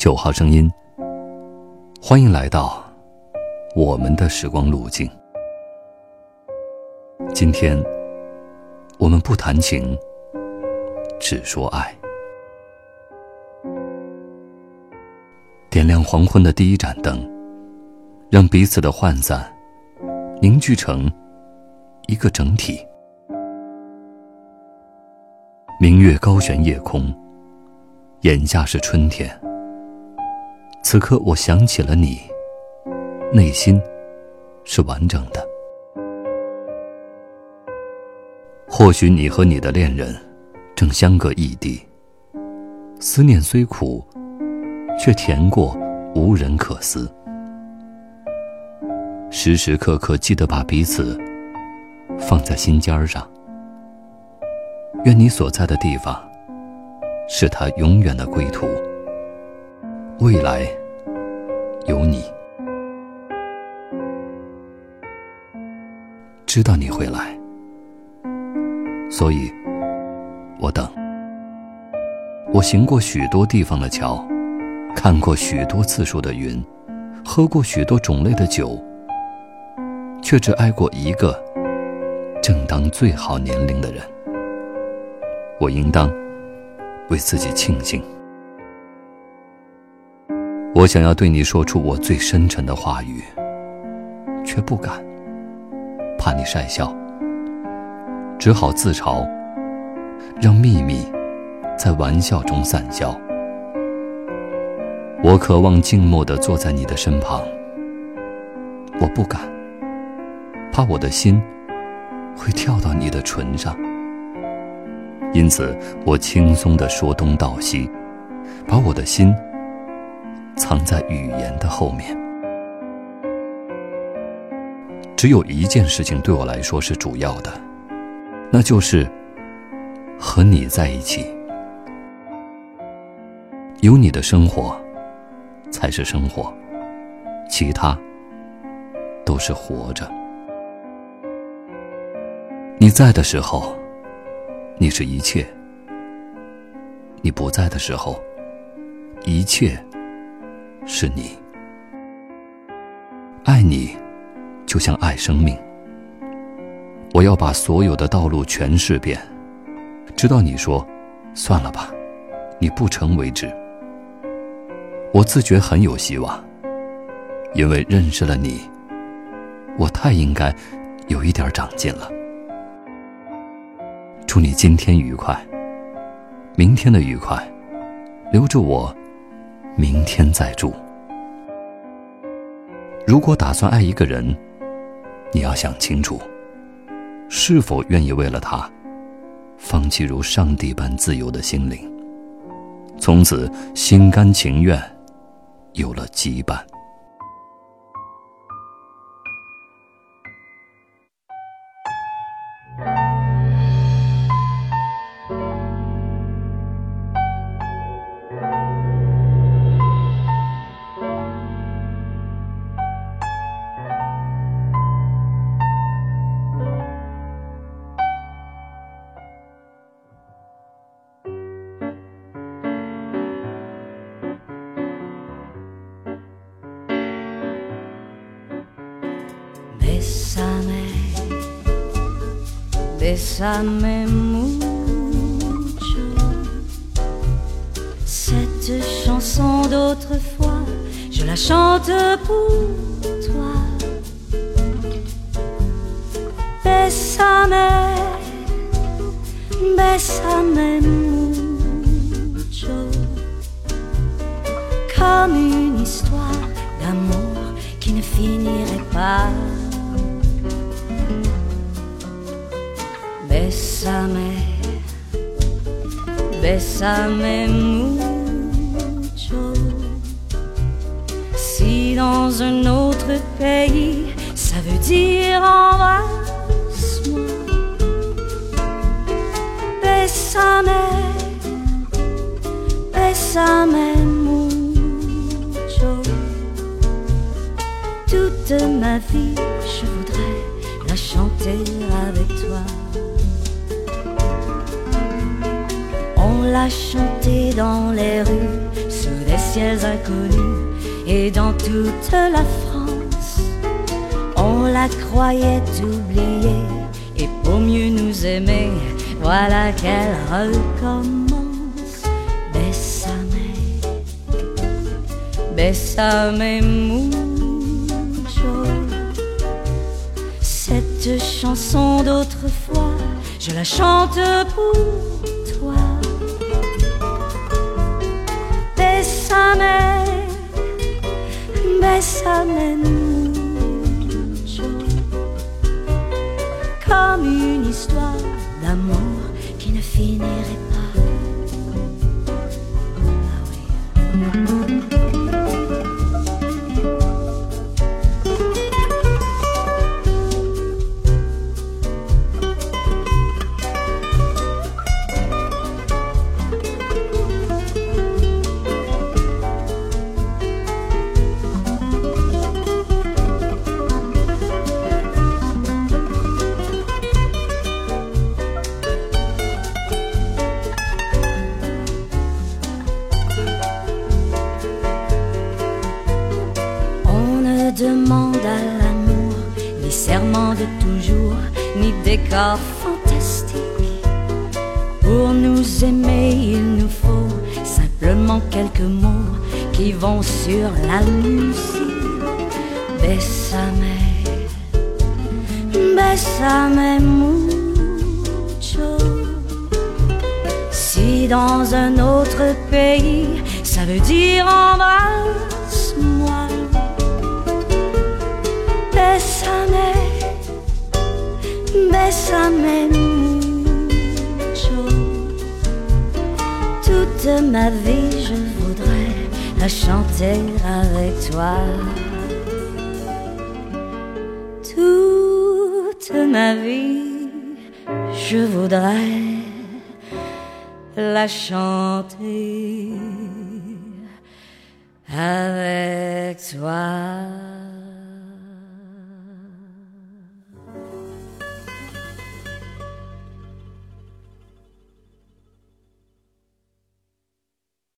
九号声音，欢迎来到我们的时光路径。今天我们不谈情，只说爱。点亮黄昏的第一盏灯，让彼此的涣散凝聚成一个整体。明月高悬夜空，眼下是春天。此刻我想起了你，内心是完整的。或许你和你的恋人正相隔异地，思念虽苦，却甜过无人可思。时时刻刻记得把彼此放在心尖上。愿你所在的地方，是他永远的归途。未来有你，知道你会来，所以我等。我行过许多地方的桥，看过许多次数的云，喝过许多种类的酒，却只爱过一个正当最好年龄的人。我应当为自己庆幸。我想要对你说出我最深沉的话语，却不敢，怕你晒笑，只好自嘲，让秘密在玩笑中散消。我渴望静默地坐在你的身旁，我不敢，怕我的心会跳到你的唇上。因此，我轻松地说东道西，把我的心藏在语言的后面。只有一件事情对我来说是主要的，那就是和你在一起。有你的生活才是生活，其他都是活着。你在的时候。你是一切，你不在的时候，一切是你。爱你，就像爱生命。我要把所有的道路全试遍，直到你说“算了吧，你不成”为止。我自觉很有希望，因为认识了你，我太应该有一点长进了。祝你今天愉快，明天的愉快，留着我，明天再住。如果打算爱一个人，你要想清楚，是否愿意为了他，放弃如上帝般自由的心灵，从此心甘情愿，有了羁绊。Bésame mucho. Cette chanson d'autrefois, je la chante pour toi. Bésame, bésame mucho. Comme une histoire d'amour qui ne finirait pas. Bésame, bésame mucho. Si dans un autre pays, ça veut dire embrasse-moi. Bésame, bésame mucho. Toute ma vie, je voudrais la chanter avec l'a chanté dans les rues sous les ciels inconnus et dans toute la France. On la croyait oubliée et pour mieux nous aimer, voilà qu'elle recommence. Bésame, bésame mucho. Cette chanson d'autrefois, je la chante pour Bésame, bésame mucho. Comme une histoire d'amour qui ne finirait pas. Demande à l'amour ni serment de toujours, ni décor fantastique. Pour nous aimer, il nous faut simplement quelques mots qui vont sur la musique. Bésame, bésame mucho. Si dans un autre pays, ça veut dire embrasse-moi. Ma vie, je voudrais la chanter avec toi. Toute ma vie, je voudrais la chanter avec toi.